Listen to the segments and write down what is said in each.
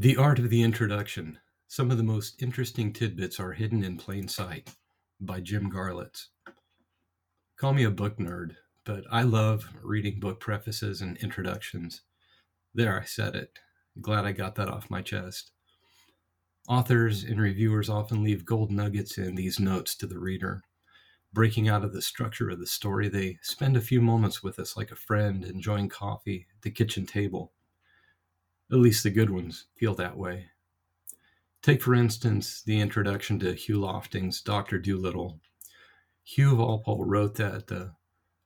The Art of the Introduction. Some of the most interesting tidbits are hidden in plain sight by Jim Garlitz. Call me a book nerd, but I love reading book prefaces and introductions. There, I said it. Glad I got that off my chest. Authors and reviewers often leave gold nuggets in these notes to the reader. Breaking out of the structure of the story, they spend a few moments with us like a friend enjoying coffee at the kitchen table. At least the good ones feel that way. Take, for instance, the introduction to Hugh Lofting's Dr. Dolittle. Hugh Walpole wrote that the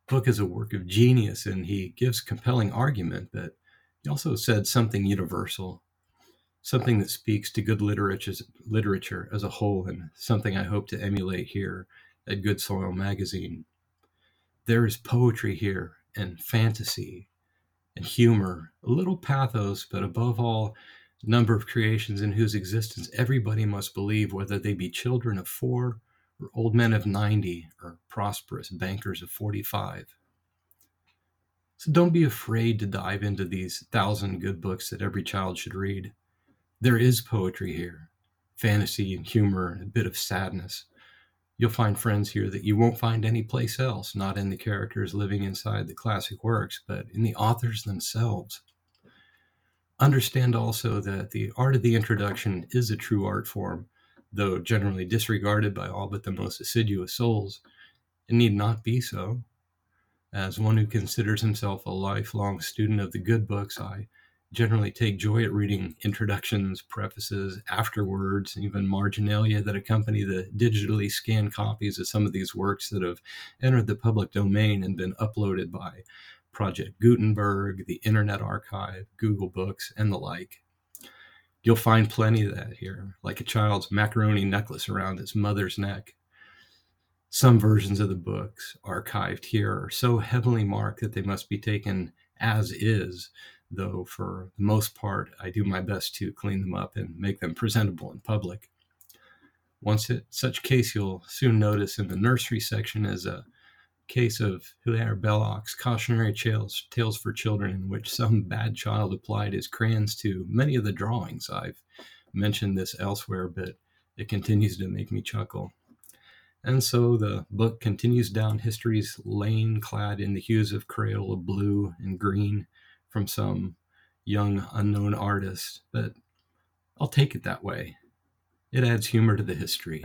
book is a work of genius and he gives compelling argument, but he also said something universal, something that speaks to good literature, literature as a whole, and something I hope to emulate here at Good Soil magazine. There is poetry here and fantasy humor, a little pathos, but above all, number of creations in whose existence everybody must believe, whether they be children of four, or old men of 90, or prosperous bankers of 45. So don't be afraid to dive into these thousand good books that every child should read. There is poetry here, fantasy and humor, and a bit of sadness, You'll find friends here that you won't find anyplace else, not in the characters living inside the classic works, but in the authors themselves. Understand also that the art of the introduction is a true art form, though generally disregarded by all but the most assiduous souls. It need not be so. As one who considers himself a lifelong student of the good books, I generally take joy at reading introductions, prefaces, afterwords, even marginalia that accompany the digitally scanned copies of some of these works that have entered the public domain and been uploaded by Project Gutenberg, the Internet Archive, Google Books, and the like. You'll find plenty of that here, like a child's macaroni necklace around its mother's neck. Some versions of the books archived here are so heavily marked that they must be taken as is though for the most part, I do my best to clean them up and make them presentable in public. Once such case you'll soon notice in the nursery section is a case of Hilaire Belloc's cautionary tales, tales for children, in which some bad child applied his crayons to many of the drawings. I've mentioned this elsewhere, but it continues to make me chuckle. And so the book continues down history's lane, clad in the hues of Crayola blue and green, from some young unknown artist, but I'll take it that way. It adds humor to the history.